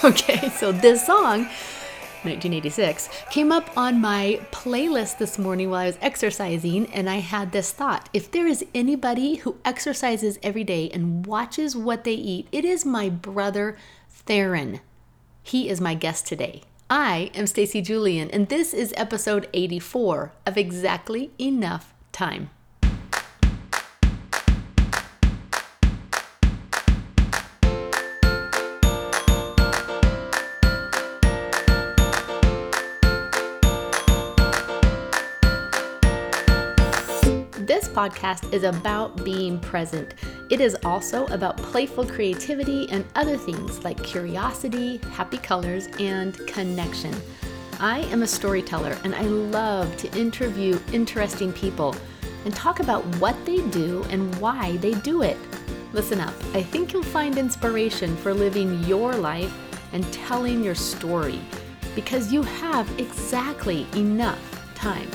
Okay, so this song, 1986, came up on my playlist this morning while I was exercising, and I had this thought. If there is anybody who exercises every day and watches what they eat, it is my brother Theron. He is my guest today. I am Stacy Julian, and this is episode 84 of Exactly Enough Time. Podcast is about being present. It is also about playful creativity and other things like curiosity, happy colors, and connection. I am a storyteller and I love to interview interesting people and talk about what they do and why they do it. Listen up, I think you'll find inspiration for living your life and telling your story because you have exactly enough time.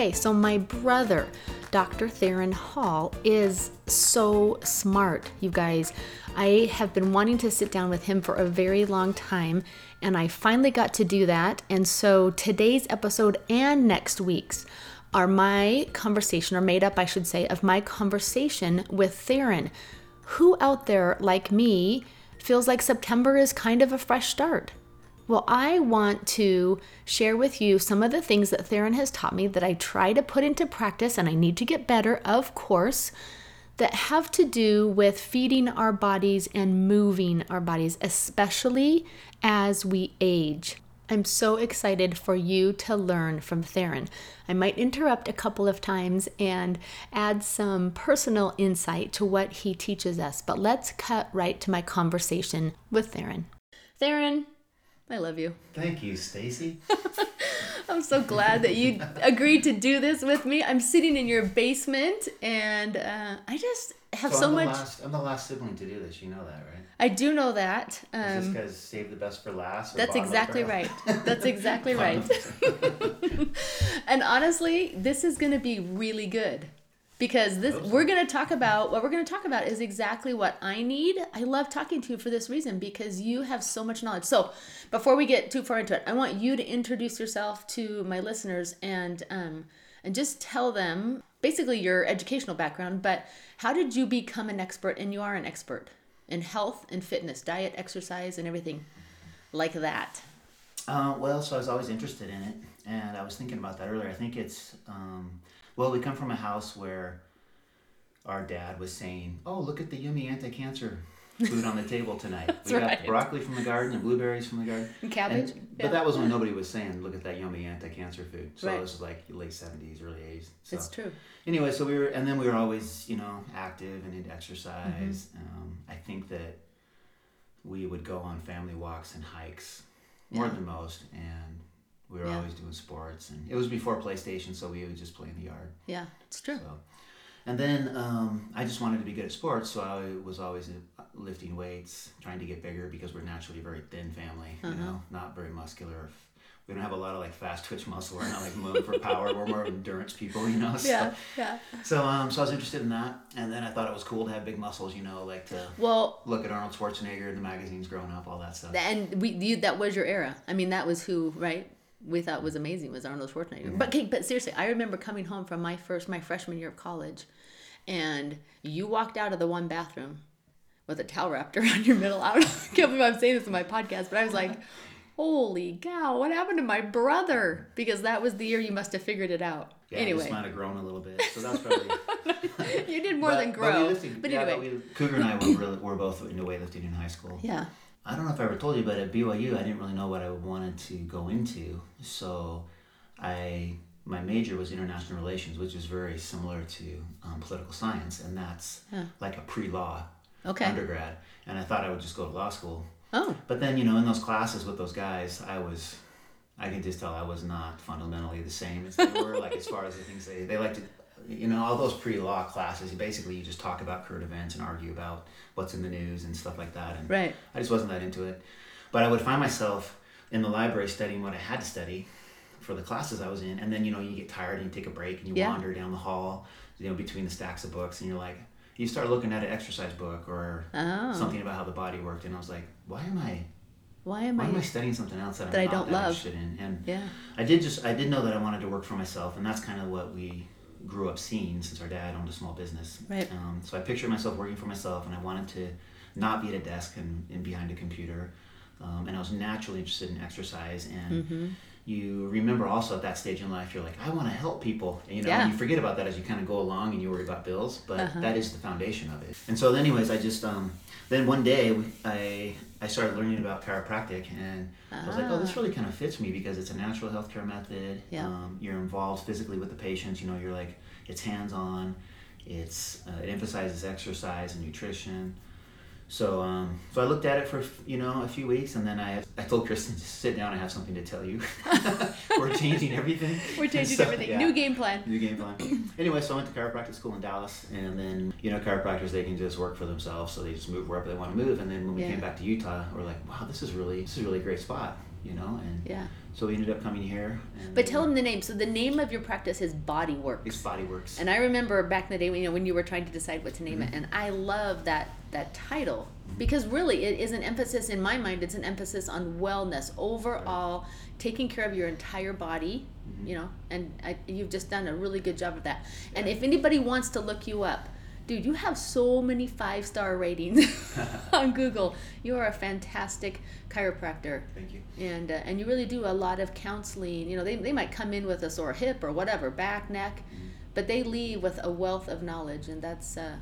Okay, so my brother, Dr. Theron Hall, is so smart, you guys. I have been wanting to sit down with him for a very long time, and I finally got to do that. And so today's episode and next week's are my conversation, or made up, I should say, of my conversation with Theron. Who out there, like me, feels like September is kind of a fresh start? Well, I want to share with you some of the things that Theron has taught me that I try to put into practice, and I need to get better, of course, that have to do with feeding our bodies and moving our bodies, especially as we age. I'm so excited for you to learn from Theron. I might interrupt a couple of times and add some personal insight to what he teaches us, but let's cut right to my conversation with Theron. Theron, I love you. Thank you, Stacy. I'm so glad that you agreed to do this with me. I'm sitting in your basement and uh, I just have so, I'm much. Last, I'm the last sibling to do this. You know that, right? I do know that. Is this Um, because save the best for last? that's exactly right. That's exactly right. and honestly, this is going to be really good because this we're going to talk about what we're going to talk about is exactly what I need. I love talking to you for this reason because you have so much knowledge. So, before we get too far into it, I want you to introduce yourself to my listeners and um and just tell them basically your educational background, but how did you become an expert and you are an expert in health and fitness, diet, exercise and everything like that. Uh, well, so I was always interested in it, and I was thinking about that earlier. I think it's um, well, we come from a house where our dad was saying, "Oh, look at the yummy anti-cancer food on the table tonight. We got right. broccoli from the garden and blueberries from the garden." And cabbage. And- Yeah. But that was when nobody was saying, "Look at that yummy anti-cancer food." So Right. this was like late seventies, early eighties. So It's true. anyway, so we were, and then we were always, you know, active and into exercise. Mm-hmm. Um, I think that we would go on family walks and hikes more Yeah. than most, and we were Yeah. always doing sports. And it was before PlayStation, so we would just play in the yard. Yeah, it's true. So, and then um, I just wanted to be good at sports, so I was always uh, lifting weights, trying to get bigger because we're naturally a very thin family. You Uh-huh. know, not very muscular. We don't have a lot of like fast twitch muscle. We're not like moving for power. We're more endurance people, you know. So, Yeah, yeah. so um, so I was interested in that, and then I thought it was cool to have big muscles, you know, like to Well, look at Arnold Schwarzenegger in the magazines growing up, all that stuff. and we you, that was your era. I mean, that was who right we thought was amazing was Arnold Schwarzenegger. But okay, but seriously, I remember coming home from my first my freshman year of college, and you walked out of the one bathroom with a towel wrapped around your middle. I don't I can't believe I'm saying this in my podcast, but I was like. Holy cow, what happened to my brother? Because that was the year you must have figured it out. yeah, anyway, just might have grown a little bit, so that's probably. you did more but- than but grow. we lifted- But, yeah, anyway. we, Cougar and I were really, were both into weightlifting in high school. yeah. I don't know if I ever told you, but at BYU, I didn't really know what I wanted to go into. So, I my major was international relations, which is very similar to um, political science, and that's Yeah. like a pre-law Okay. undergrad. And I thought I would just go to law school. Oh, But then, you know, in those classes with those guys, I was, I could just tell I was not fundamentally the same as they were. like as far as the things they they like to, you know, all those pre-law classes. Basically, you just talk about current events and argue about what's in the news and stuff like that. And right. I just wasn't that into it. But I would find myself in the library studying what I had to study, for the classes I was in, and then you know you get tired and you take a break and you Yeah. wander down the hall, you know, between the stacks of books, and you're like, you start looking at an exercise book or Oh. something about how the body worked, and I was like, why am I Why am why am I I? studying something else that, That I I'm not don't that love. interested in? And Yeah. I did just I did know that I wanted to work for myself, and that's kind of what we grew up seeing since our dad owned a small business. Right. Um, so I pictured myself working for myself, and I wanted to not be at a desk and, and behind a computer. Um, and I was naturally interested in exercise. And Mm-hmm. You remember also at that stage in life, you're like, I want to help people. And, you know, Yeah. you forget about that as you kind of go along and you worry about bills, but Uh-huh. that is the foundation of it. And so, anyways, I just um, then one day I I started learning about chiropractic, and I was like, oh, this Ah. really kind of fits me because it's a natural healthcare method. Yeah. Um, you're involved physically with the patients. You know, you're like it's hands on. It's uh, it emphasizes exercise and nutrition. So um, so I looked at it for you know a few weeks, and then I I told Kristen to sit down. I have something to tell you. We're changing everything. We're changing So, everything. yeah. New game plan. New game plan. anyway, so I went to chiropractic school in Dallas, and then you know chiropractors they can just work for themselves, so they just move wherever they want to move. And then when we Yeah. came back to Utah, we're like, wow, this is really this is a really great spot, you know. And Yeah. So we ended up coming here. But tell him the name. So the name of your practice is Body Works. it's Body Works. And I remember back in the day when you know when you were trying to decide what to name Mm-hmm. it, and I love that that title because really it is an emphasis in my mind. It's an emphasis on wellness overall, taking care of your entire body. Mm-hmm. You know, and I, you've just done a really good job of that. And if anybody wants to look you up. Dude, you have so many five star ratings on Google. You are a fantastic chiropractor Thank you. and uh, and you really do a lot of counseling you know they, they might come in with a sore hip or whatever back neck but they leave with a wealth of knowledge and that's uh,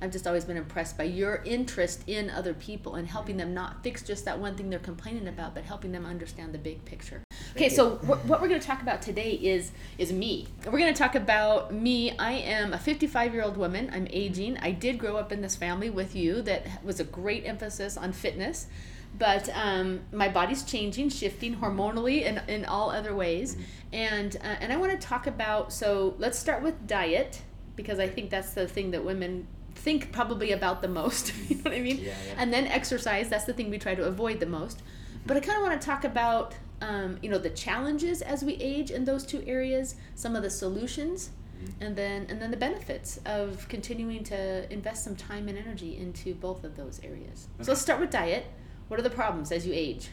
i've just always been impressed by your interest in other people and helping them not fix just that one thing they're complaining about but helping them understand the big picture. Okay so wh- what we're going to talk about today is is me. We're going to talk about me. I am a 55 year old woman. I'm aging. I did grow up in this family with you that was a great emphasis on fitness but um, my body's changing, shifting hormonally and in all other ways. And uh, and I want to talk about. So let's start with diet because I think that's the thing that women think probably about the most. you know what I mean? Yeah, yeah. And then exercise. That's the thing we try to avoid the most. But I kind of want to talk about um, you know the challenges as we age in those two areas, some of the solutions. And then, and then the benefits of continuing to invest some time and energy into both of those areas. So let's start with diet. What are the problems as you age?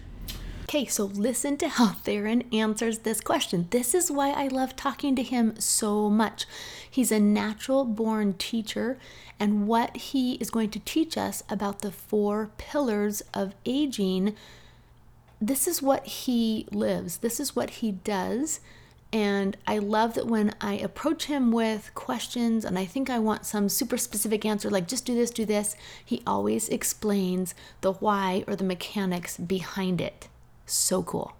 Okay, so listen to how Theron answers this question. This is why I love talking to him so much. He's a natural born teacher, and what he is going to teach us about the four pillars of aging, this is what he lives, this is what he does. And I love that when I approach him with questions and I think I want some super specific answer, like just do this, do this, he always explains the why or the mechanics behind it. So cool.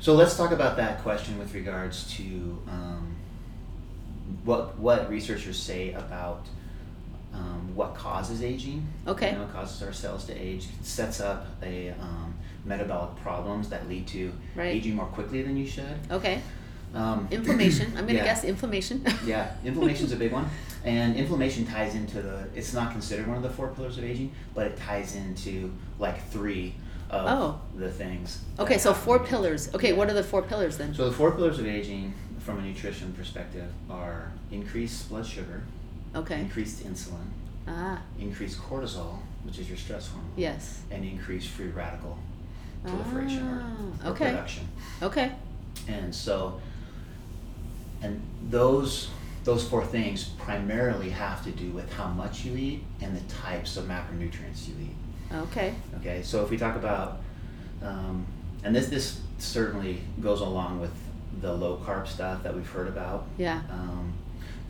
So let's talk about that question with regards to um, what what researchers say about um, what causes aging. Okay. You know, causes our cells to age. Sets up a um, metabolic problems that lead to Right. aging more quickly than you should. Okay. Um, Inflammation. I'm going to Yeah. guess inflammation. yeah, inflammation's a big one, and inflammation ties into the. It's not considered one of the four pillars of aging, but it ties into like three of Oh. the things. that Okay, so happen four pillars. Okay, what are the four pillars then? So the four pillars of aging, from a nutrition perspective, are increased blood sugar, Okay. increased insulin, Ah, increased cortisol, which is your stress hormone, yes. and increased free radical proliferation or, Ah, or okay. production. Okay. And so, and those those four things primarily have to do with how much you eat and the types of macronutrients you eat. Okay. Okay, so if we talk about, um, and this this certainly goes along with the low carb stuff that we've heard about Yeah. um,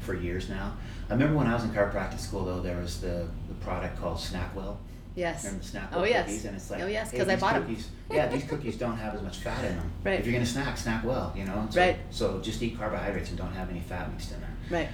for years now. I remember when I was in chiropractic school though, there was the, the product called SnackWell. Yes. Remember the SnackWell Oh, yes. cookies? And it's like, Oh, yes, hey, 'cause I bought cookies, yeah, these cookies don't have as much fat in them. Right. If you're gonna snack, snack well, you know. So, Right. So just eat carbohydrates and don't have any fat mixed in there. Right.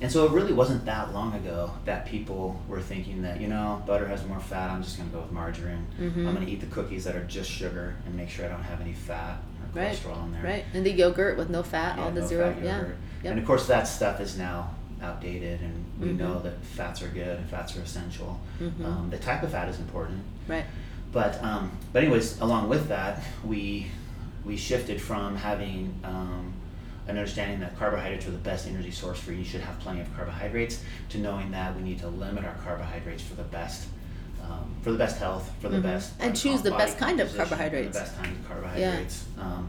And so it really wasn't that long ago that people were thinking that, you know, butter has more fat, I'm just going to go with margarine. Mhm. I'm going to eat the cookies that are just sugar and make sure I don't have any fat or Right. cholesterol in there. Right. And the yogurt with no fat, Yeah, all the no zero. Yeah. Yep. And of course, that stuff is now outdated, and we Mhm. know that fats are good and fats are essential. Mhm. Um, the type of fat is important. Right. But um, but anyways, along with that, we we shifted from having um, an understanding that carbohydrates are the best energy source for you, you should have plenty of carbohydrates, to knowing that we need to limit our carbohydrates for the best. Um, for the best health, for the Mhm. best, And uh, choose the best kind of carbohydrates. The best kind of carbohydrates. Um,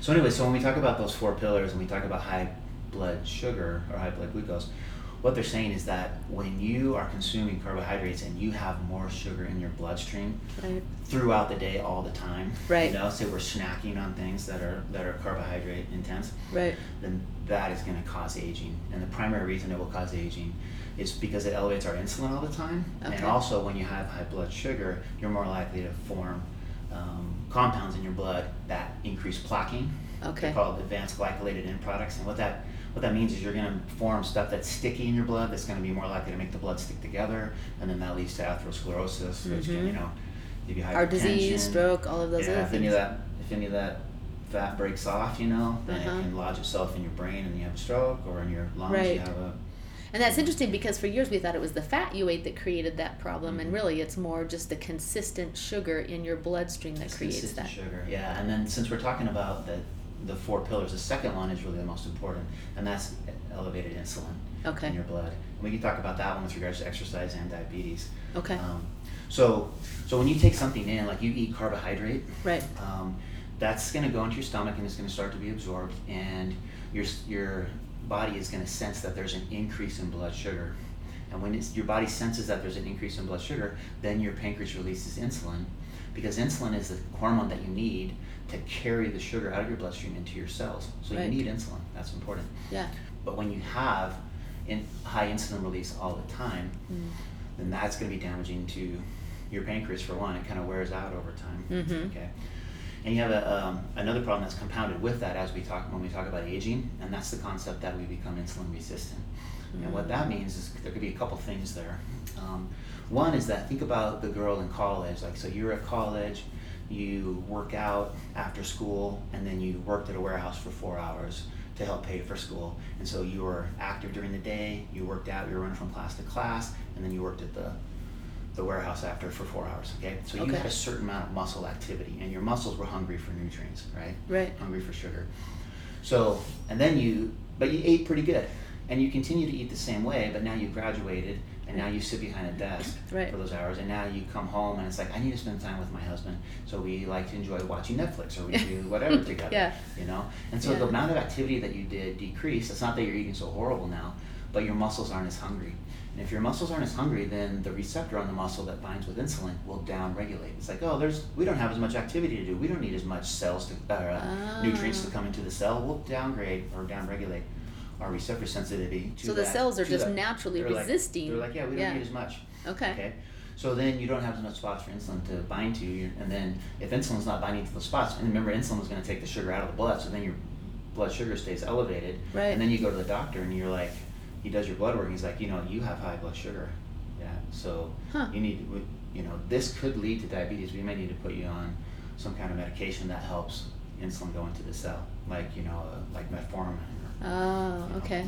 so anyway, so when we talk about those four pillars and we talk about high blood sugar or high blood glucose, what they're saying is that when you are consuming carbohydrates and you have more sugar in your bloodstream Right. throughout the day all the time, Right. You know, say we're snacking on things that are that are carbohydrate intense, Right. then that is going to cause aging. And the primary reason it will cause aging is because it elevates our insulin all the time. Okay. And also, when you have high blood sugar, you're more likely to form um, compounds in your blood that increase plaquing. Okay. They're called advanced glycolated end products. And what that what that means is you're going to form stuff that's sticky in your blood that's going to be more likely to make the blood stick together, and then that leads to atherosclerosis, which can Mhm. you know give you hypertension. Heart disease, stroke, all of those yeah, other if any things. of that if any of that fat breaks off, you know, then Uh-huh. it can lodge itself in your brain and you have a stroke, or in your lungs Right. you have a And that's interesting because for years we thought it was the fat you ate that created that problem, and Mhm. really it's more just the consistent sugar in your bloodstream that it's creates consistent that. sugar. Yeah, and then since we're talking about the the four pillars, the second one is really the most important, and that's elevated insulin Okay. in your blood. And we can talk about that one with regards to exercise and diabetes. Okay. Um, so, so when you take something in, like you eat carbohydrate, Right. um, that's going to go into your stomach and it's going to start to be absorbed, and your your body is going to sense that there's an increase in blood sugar. And when it's, your body senses that there's an increase in blood sugar, then your pancreas releases insulin, because insulin is the hormone that you need to carry the sugar out of your bloodstream into your cells. So Right. you need insulin. That's important. Yeah. But when you have in high insulin release all the time, Mm. then that's going to be damaging to your pancreas for one. It kind of wears out over time. Mhm. Okay. And you have a, um, another problem that's compounded with that as we talk when we talk about aging, and that's the concept that we become insulin resistant. And what that means is there could be a couple things there. Um, one is that think about the girl in college. Like, so you're at college, you work out after school, and then you worked at a warehouse for four hours to help pay for school. And so you were active during the day, you worked out, you were running from class to class, and then you worked at the the warehouse after for four hours. Okay, so you Okay. had a certain amount of muscle activity, and your muscles were hungry for nutrients, right? Right. Hungry for sugar. So, and then you, but you ate pretty good, and you continue to eat the same way, but now you graduated, and now you sit behind a desk Right. for those hours, and now you come home, and it's like I need to spend time with my husband, so we like to enjoy watching Netflix or we do whatever together, Yeah. you know. And so Yeah. the amount of activity that you did decreased. It's not that you're eating so horrible now, but your muscles aren't as hungry. And if your muscles aren't as hungry, then the receptor on the muscle that binds with insulin will downregulate. It's like, oh, there's we don't have as much activity to do. We don't need as much cells to uh, nutrients to Ah. come into the cell. We'll downgrade or downregulate our receptor sensitivity to So the that- cells are to just that. naturally They're like- resisting. they're like, yeah, we don't Yeah. need as much. Okay. Okay. So then you don't have as much spots for insulin to bind to, and then if insulin's not binding to the spots, and remember insulin is going to take the sugar out of the blood, so then your blood sugar stays elevated. Right. And then you go to the doctor and you're like, he does your blood work. And he's like, you know, you have high blood sugar. Yeah. So Huh. you need, you know, this could lead to diabetes. We may need to put you on some kind of medication that helps insulin go into the cell, like you know, uh, like metformin. Oh, okay.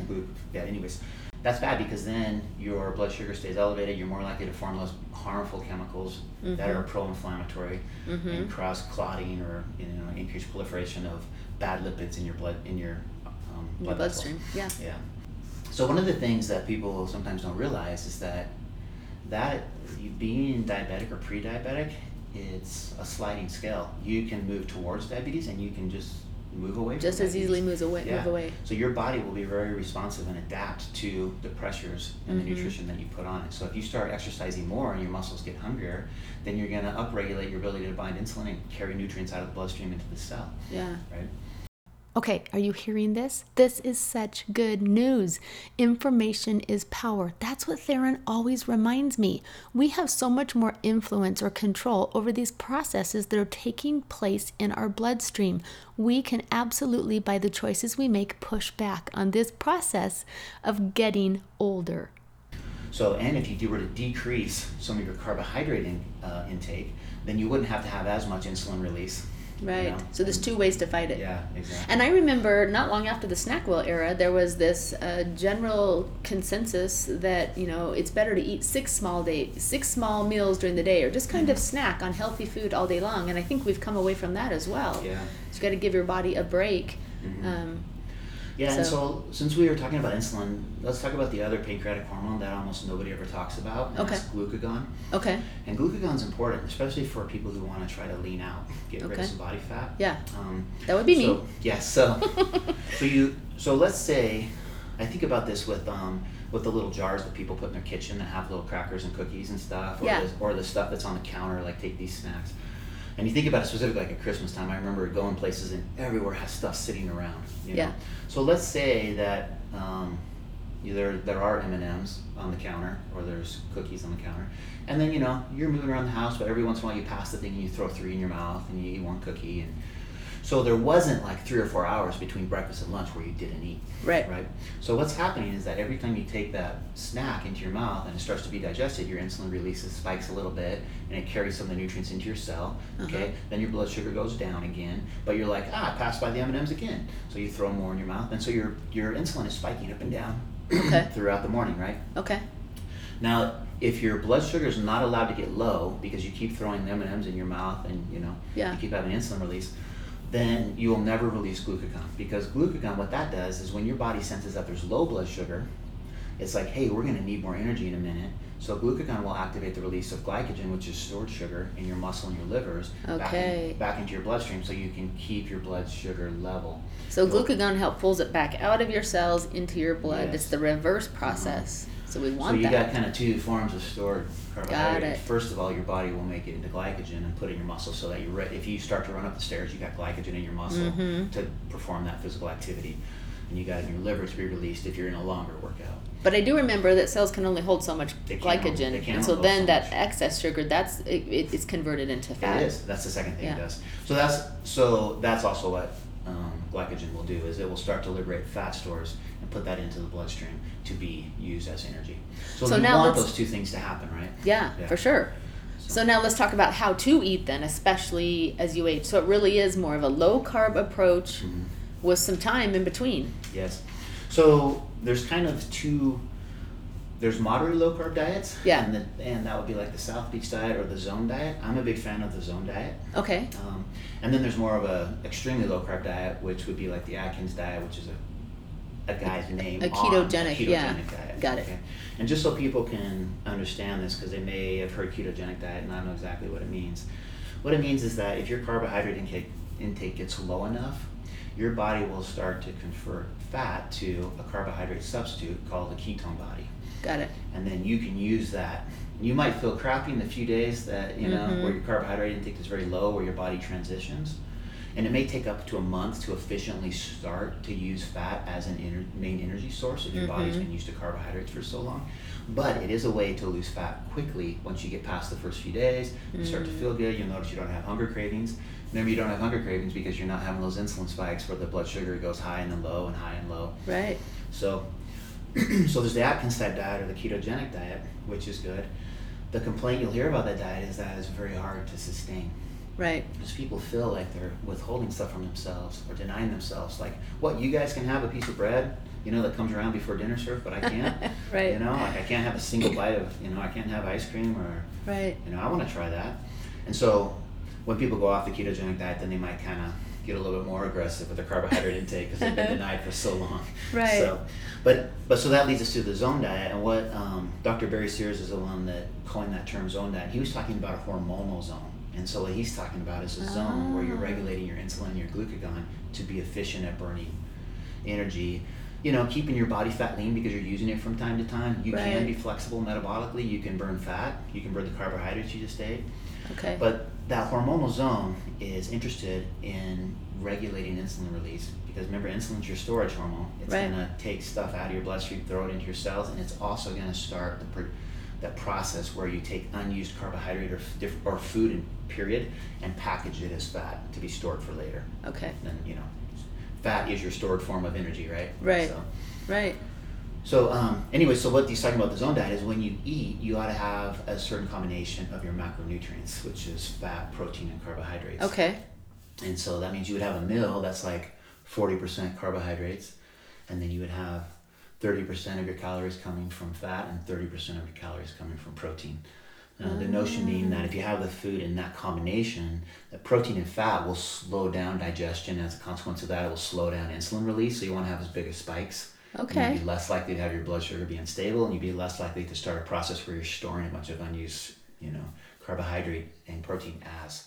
Yeah. Anyways, that's bad because then your blood sugar stays elevated. You're more likely to form those harmful chemicals that Mhm. are pro-inflammatory Mhm. and cause clotting or you know increased proliferation of bad lipids in your blood in your um, your blood vessels. bloodstream. Yeah. Yeah. So one of the things that people sometimes don't realize is that that being diabetic or pre-diabetic, it's a sliding scale. You can move towards diabetes and you can just move away. Just as easily moves away. Yeah. Move away. So your body will be very responsive and adapt to the pressures and Mhm. the nutrition that you put on it. So if you start exercising more and your muscles get hungrier, then you're going to upregulate your ability to bind insulin and carry nutrients out of the bloodstream into the cell, Yeah. right? Okay, are you hearing this? This is such good news. Information is power. That's what Theron always reminds me. We have so much more influence or control over these processes that are taking place in our bloodstream. We can absolutely, by the choices we make, push back on this process of getting older. So, and if you were to decrease some of your carbohydrate in, uh, intake, then you wouldn't have to have as much insulin release. Right. know? So there's two ways to fight it. Yeah, exactly. And I remember not long after the SnackWell era, there was this uh, general consensus that you know it's better to eat six small day, six small meals during the day, or just kind of snack on healthy food all day long. And I think we've come away from that as well. Yeah. So you got to give your body a break. Mhm. Um, Yeah, and So- so since we were talking about insulin, let's talk about the other pancreatic hormone that almost nobody ever talks about. and Okay. That's glucagon. okay. And glucagon's important, especially for people who want to try to lean out, get rid of some body fat. Yeah. Um, That would be me. so, Yes. So, so you so let's say, I think about this with um with the little jars that people put in their kitchen that have little crackers and cookies and stuff, or Yeah. the, or the stuff that's on the counter, like take these snacks. And you think about it specifically like at Christmas time. I remember going places and everywhere has stuff sitting around. You know? Yeah. So let's say that um, there there are M and M's on the counter, or there's cookies on the counter, and then you know you're moving around the house, but every once in a while you pass the thing and you throw three in your mouth and you eat one cookie, and so there wasn't like three or four hours between breakfast and lunch where you didn't eat. Right. Right. So what's happening is that every time you take that snack into your mouth and it starts to be digested, your insulin releases spikes a little bit and it carries some of the nutrients into your cell. Okay. Uh-huh. Then your blood sugar goes down again, but you're like, ah, I passed by the M and M's again. So you throw more in your mouth, and so your your insulin is spiking up and down Okay. throughout the morning, right? Okay. Now, if your blood sugar is not allowed to get low because you keep throwing M and M's in your mouth and you know Yeah. you keep having insulin release, then you will never release glucagon because glucagon, what that does is when your body senses that there's low blood sugar, it's like, hey, we're going to need more energy in a minute. So glucagon will activate the release of glycogen, which is stored sugar in your muscle and your livers, back, in, back into your bloodstream, so you can keep your blood sugar level. So So- glucagon help pulls it back out of your cells into your blood. Yes. It's the reverse process. So we want so you that. got kind of two forms of stored carbohydrate. it. First of all, your body will make it into glycogen and put it in your muscle so that you re- if you start to run up the stairs, you got glycogen in your muscle Mhm. to perform that physical activity, and you got it in your liver to be released if you're in a longer workout. But I do remember that cells can only hold so much They can glycogen, they can and so hold so then that much. excess sugar, that's it, it, it's converted into fat. It is. That's the second thing Yeah. it does. So that's so that's also what glycogen will do is it will start to liberate fat stores and put that into the bloodstream to be used as energy. So, So you want those two things to happen, right? Yeah, Yeah. for sure. So now let's talk about how to eat then, especially as you age. So it really is more of a low carb approach Mhm. with some time in between. Yes. So there's kind of two. There's moderately low carb diets. Yeah. And, the, and that would be like the South Beach diet or the Zone diet. I'm a big fan of the Zone diet. Okay. Um, and then there's more of a extremely low carb diet, which would be like the Atkins diet, which is a, a guy's name. a ketogenic, a ketogenic yeah. diet. Got it. Okay. And just so people can understand this, because they may have heard ketogenic diet and not know exactly what it means. What it means is that if your carbohydrate intake, intake gets low enough, your body will start to convert fat to a carbohydrate substitute called a ketone body Got it. and then you can use that. You might feel crappy in the few days that you know Mhm. where your carbohydrate intake is very low, where your body transitions, and it may take up to a month to efficiently start to use fat as an ener- main energy source if your body's Mhm. been used to carbohydrates for so long. But it is a way to lose fat quickly once you get past the first few days. You start to Mm. feel good. You'll notice you don't have hunger cravings. Remember, you don't have hunger cravings because you're not having those insulin spikes where the blood sugar goes high and then low and high and low. Right. So, so there's the Atkins type diet or the ketogenic diet, which is good. The complaint you'll hear about that diet is that it's very hard to sustain Right. because people feel like they're withholding stuff from themselves or denying themselves. Like, what you guys can have a piece of bread, you know, that comes around before dinner served, but I can't. Right. You know, like I can't have a single bite of, you know, I can't have ice cream or Right. you know, I want to try that. And so when people go off the ketogenic diet, then they might kind of get a little bit more aggressive with their carbohydrate intake because they've been denied for so long. Right. So, but but so that leads us to the zone diet, and what um, Dr. Barry Sears is the one that coined that term zone diet. He was talking about a hormonal zone, and so what he's talking about is a zone where you're Ah. regulating your insulin, and your glucagon to be efficient at burning energy. You know, keeping your body fat lean because you're using it from time to time. You can be flexible metabolically. You can burn fat. You can burn the carbohydrates you just ate. Okay. But that hormonal zone is interested in regulating insulin release because remember, insulin's your storage hormone. It's Right. gonna take stuff out of your bloodstream, throw it into your cells, and it's also gonna start the that process where you take unused carbohydrate or, f- or food, in period, and package it as fat to be stored for later. okay. And you know, fat is your stored form of energy, right? Right. So, Right. So um, anyway, so what he's talking about the zone diet is when you eat, you ought to have a certain combination of your macronutrients, which is fat, protein, and carbohydrates. Okay. And so that means you would have a meal that's like 40% carbohydrates, and then you would have 30% of your calories coming from fat and 30% of your calories coming from protein. Uh, the notion being that if you have the food in that combination, that protein and fat will slow down digestion. As a consequence of that, it will slow down insulin release. So you want to have as big as spikes. Okay. You'd be less likely to have your blood sugar be unstable, and you'd be less likely to start a process where you're storing a bunch of unused, you know, carbohydrate and protein as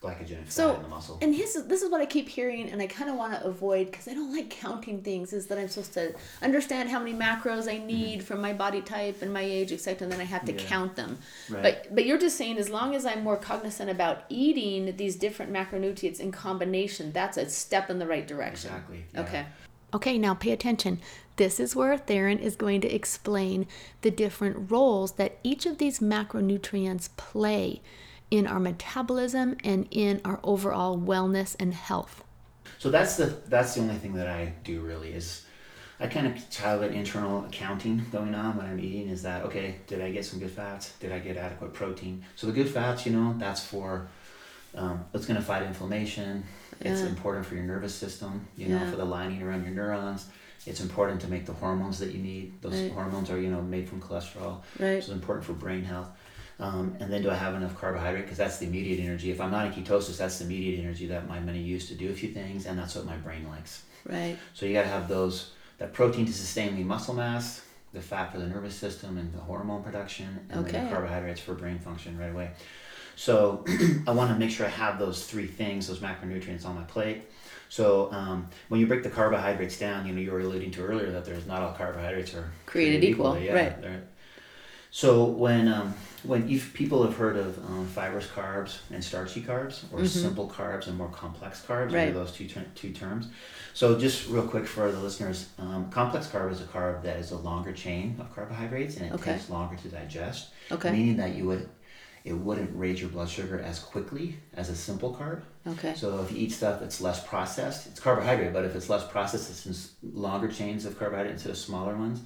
glycogen and So, in the muscle. and his, this is what I keep hearing, and I kind of want to avoid because I don't like counting things. Is that I'm supposed to understand how many macros I need from my body type and my age, etc., and then I have to Mm-hmm. Yeah. count them. Right. But but you're just saying as long as I'm more cognizant about eating these different macronutrients in combination, that's a step in the right direction. Exactly. yeah. Okay. Okay, now pay attention. This is where Theron is going to explain the different roles that each of these macronutrients play in our metabolism and in our overall wellness and health. So that's the that's the only thing that I do really is I kind of have an internal accounting going on when I'm eating. Is that okay? Did I get some good fats? Did I get adequate protein? So the good fats, you know, that's for um, it's going to fight inflammation. It's important for your nervous system. You know, Yeah. for the lining around your neurons. It's important to make the hormones that you need. Those Right. hormones are you know made from cholesterol. Right. So it's important for brain health. Um, and then do I have enough carbohydrate? Because that's the immediate energy. If I'm not in ketosis, that's the immediate energy that I'm going to do a few things, and that's what my brain likes. Right. So you got to have those that protein to sustain the muscle mass, the fat for the nervous system and the hormone production, and then Okay. the carbohydrates for brain function right away. So I want to make sure I have those three things, those macronutrients on my plate. So um, when you break the carbohydrates down, you know you were alluding to earlier that there's not all carbohydrates are Created equal, right. they're- So when um, when if people have heard of um, fibrous carbs and starchy carbs, or simple carbs and more complex carbs, Mm-hmm. Right. those two ter- two terms. So just real quick for the listeners, um, complex carb is a carb that is a longer chain of carbohydrates and it Okay. takes longer to digest. Okay. Meaning that you would it wouldn't raise your blood sugar as quickly as a simple carb. Okay. So if you eat stuff that's less processed, it's carbohydrate, but if it's less processed, it's in longer chains of carbohydrate instead of smaller ones.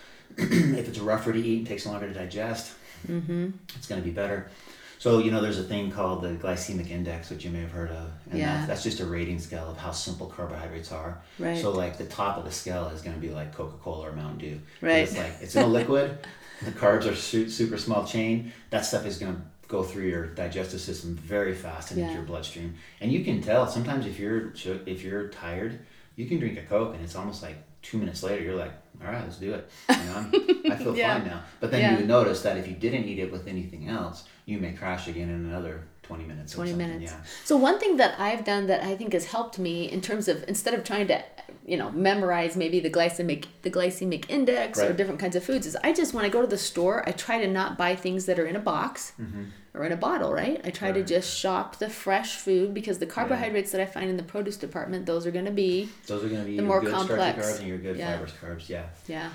if it's rougher to eat and takes longer to digest, Mm-hmm. it's going to be better. So you know, there's a thing called the glycemic index, which you may have heard of, and Yeah. that's, that's just a rating scale of how simple carbohydrates are. Right. So like the top of the scale is going to be like Coca Cola or Mountain Dew. Right. It's like it's in a liquid. the carbs are su- super small chain. That stuff is going to go through your digestive system very fast and into your bloodstream. And you can tell sometimes if you're if you're tired, you can drink a Coke and it's almost like two minutes later you're like, all right, let's do it. You know, I'm, I feel Yeah. fine now. But then Yeah. you would notice that if you didn't eat it with anything else, you may crash again in another 20 minutes. or 20 something. minutes. Yeah. So one thing that I've done that I think has helped me in terms of instead of trying to you know memorize maybe the glycemic the glycemic index or different kinds of foods is I just when I go to the store I try to not buy things that are in a box mm-hmm. Or in a bottle, right? I try to just shop the fresh food because the carbohydrates that I find in the produce department those are going to be Those are going to be The your more good complex. starchy carbs and your good Yeah. fibrous carbs. Yeah. yeah.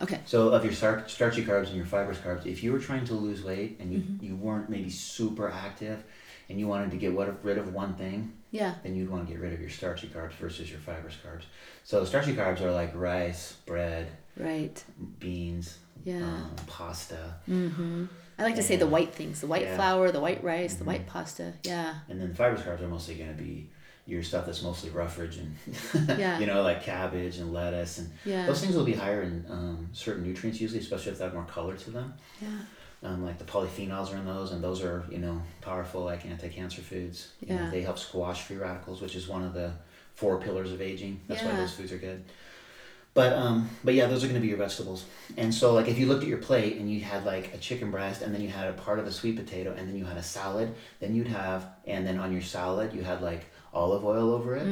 Okay. So of your star- starchy carbs and your fibrous carbs, if you were trying to lose weight and you, Mm-hmm. you weren't maybe super active and you wanted to get what, rid of one thing, Yeah. then you'd want to get rid of your starchy carbs versus your fibrous carbs. So starchy carbs are like rice, bread, Right. beans, Yeah. um, pasta. Mhm. I like to say the white things, the white Yeah. Mm-hmm. flour, the white rice, the white pasta. Yeah. And then the fibrous carbs are mostly going to be your stuff that's mostly roughage and Yeah. you know like cabbage and lettuce and Yeah. those things will be higher in um, certain nutrients usually especially if they have more color to them Yeah. um, like the polyphenols are in those and those are you know powerful like anti-cancer foods You know, Yeah. they help squash free radicals which is one of the four pillars of aging that's why those foods are good but um but yeah those are going to be your vegetables and so like if you looked at your plate and you had like a chicken breast and then you had a part of a sweet potato and then you had a salad then you'd have and then on your salad you had like olive oil over it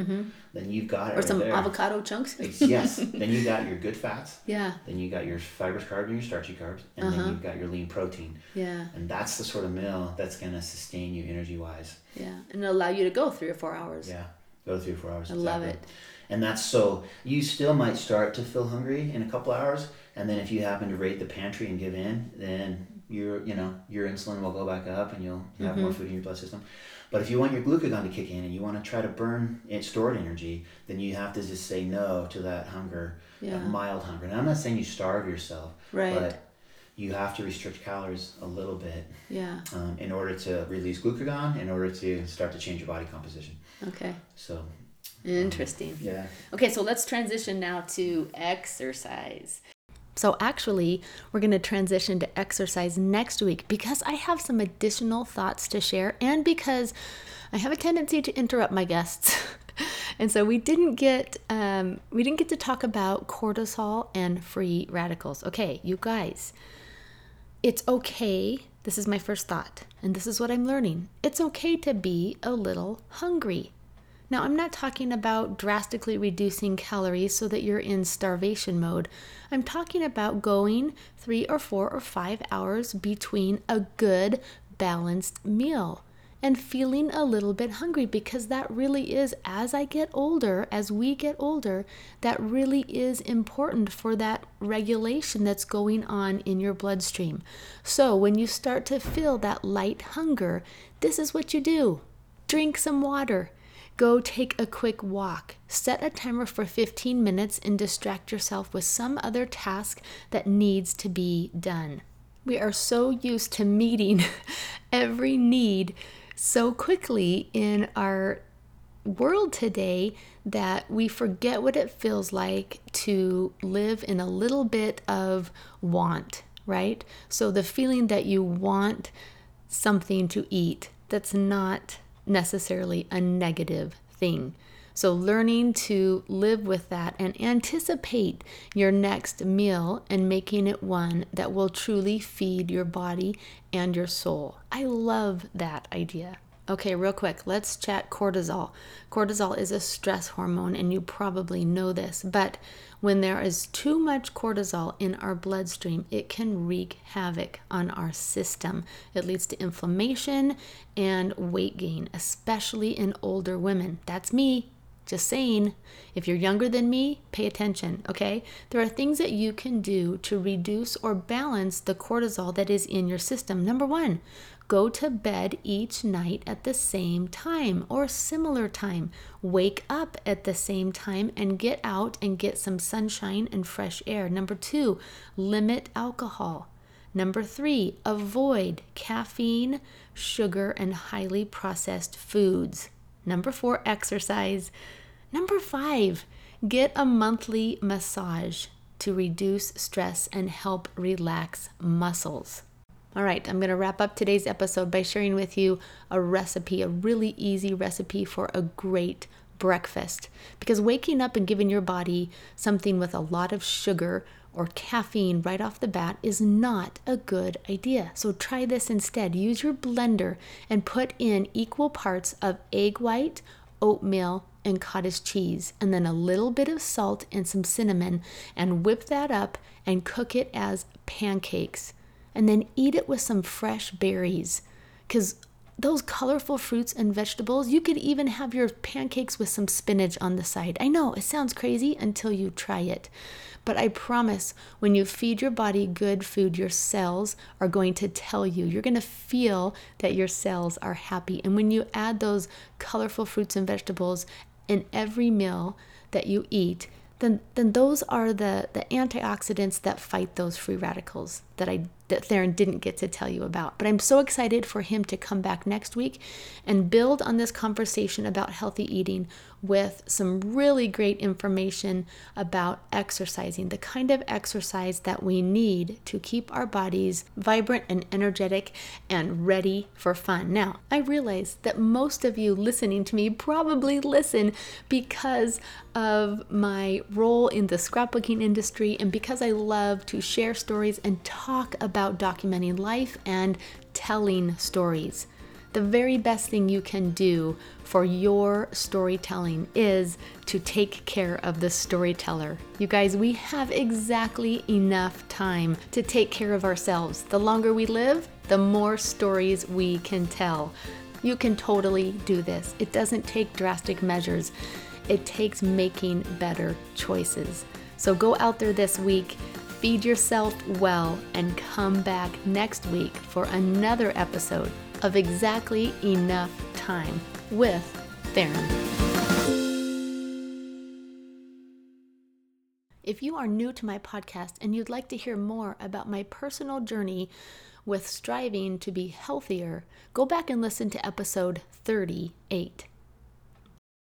then you've got Mm-hmm. Or right some there. avocado chunks. yes then you got your good fats Yeah. then you got your fibrous carbs and your starchy carbs and Uh-huh. then you've got your lean protein Yeah. and that's the sort of meal that's going to sustain you energy wise Yeah. And allow you to go three or four hours. yeah go three or four hours I love exactly. it. and that's so you still might start to feel hungry in a couple hours and then if you happen to raid the pantry and give in then your you know your insulin will go back up and you'll have Mm-hmm. more food in your blood system but if you want your glucagon to kick in and you want to try to burn it stored energy then you have to just say no to that hunger Yeah. that mild hunger and i'm not saying you starve yourself Right. but you have to restrict calories a little bit Yeah. um, in order to release glucagon, in order to start to change your body composition. Okay. So, Interesting. yeah. Okay, so let's transition now to exercise. So, actually, we're going to transition to exercise next week because I have some additional thoughts to share and because I have a tendency to interrupt my guests. and so we didn't get um, we didn't get to talk about cortisol and free radicals. Okay, you guys, it's okay. This is my first thought, and this is what I'm learning. It's okay to be a little hungry. Now, I'm not talking about drastically reducing calories so that you're in starvation mode. I'm talking about going three or four or five hours between a good, balanced meal and feeling a little bit hungry because that really is, as I get older, as we get older, that really is important for that regulation that's going on in your bloodstream. So, when you start to feel that light hunger, this is what you do drink some water. Go take a quick walk. Set a timer for 15 minutes and distract yourself with some other task that needs to be done. We are so used to meeting every need so quickly in our world today that we forget what it feels like to live in a little bit of want, right? So the feeling that you want something to eat that's not necessarily a negative thing. So, learning to live with that and anticipate your next meal and making it one that will truly feed your body and your soul. I love that idea. Okay, real quick, let's chat cortisol. Cortisol is a stress hormone, and you probably know this, but when there is too much cortisol in our bloodstream, it can wreak havoc on our system. It leads to inflammation and weight gain, especially in older women. That's me. Just saying, if you're younger than me, pay attention, okay? There are things that you can do to reduce or balance the cortisol that is in your system. Number one, go to bed each night at the same time or similar time. Wake up at the same time and get out and get some sunshine and fresh air. Number two, limit alcohol. Number three, avoid caffeine, sugar, and highly processed foods. Number four, exercise. Number five, get a monthly massage to reduce stress and help relax muscles. All right, I'm going to wrap up today's episode by sharing with you a recipe, a really easy recipe for a great breakfast. Because waking up and giving your body something with a lot of sugar or caffeine right off the bat is not a good idea. So try this instead. Use your blender and put in equal parts of egg white, oatmeal, and cottage cheese, and then a little bit of salt and some cinnamon, and whip that up and cook it as pancakes. And then eat it with some fresh berries. Because those colorful fruits and vegetables, you could even have your pancakes with some spinach on the side. I know it sounds crazy until you try it. But I promise when you feed your body good food, your cells are going to tell you. You're going to feel that your cells are happy. And when you add those colorful fruits and vegetables in every meal that you eat, then, then those are the, the antioxidants that fight those free radicals that I that Theron didn't get to tell you about. But I'm so excited for him to come back next week and build on this conversation about healthy eating with some really great information about exercising, the kind of exercise that we need to keep our bodies vibrant and energetic and ready for fun. Now, I realize that most of you listening to me probably listen because of my role in the scrapbooking industry and because I love to share stories and talk about documenting life and telling stories the very best thing you can do for your storytelling is to take care of the storyteller. You guys, we have exactly enough time to take care of ourselves. The longer we live, the more stories we can tell. You can totally do this. It doesn't take drastic measures, it takes making better choices. So go out there this week feed yourself well, and come back next week for another episode of Exactly Enough Time with Theron. If you are new to my podcast and you'd like to hear more about my personal journey with striving to be healthier, go back and listen to episode 38.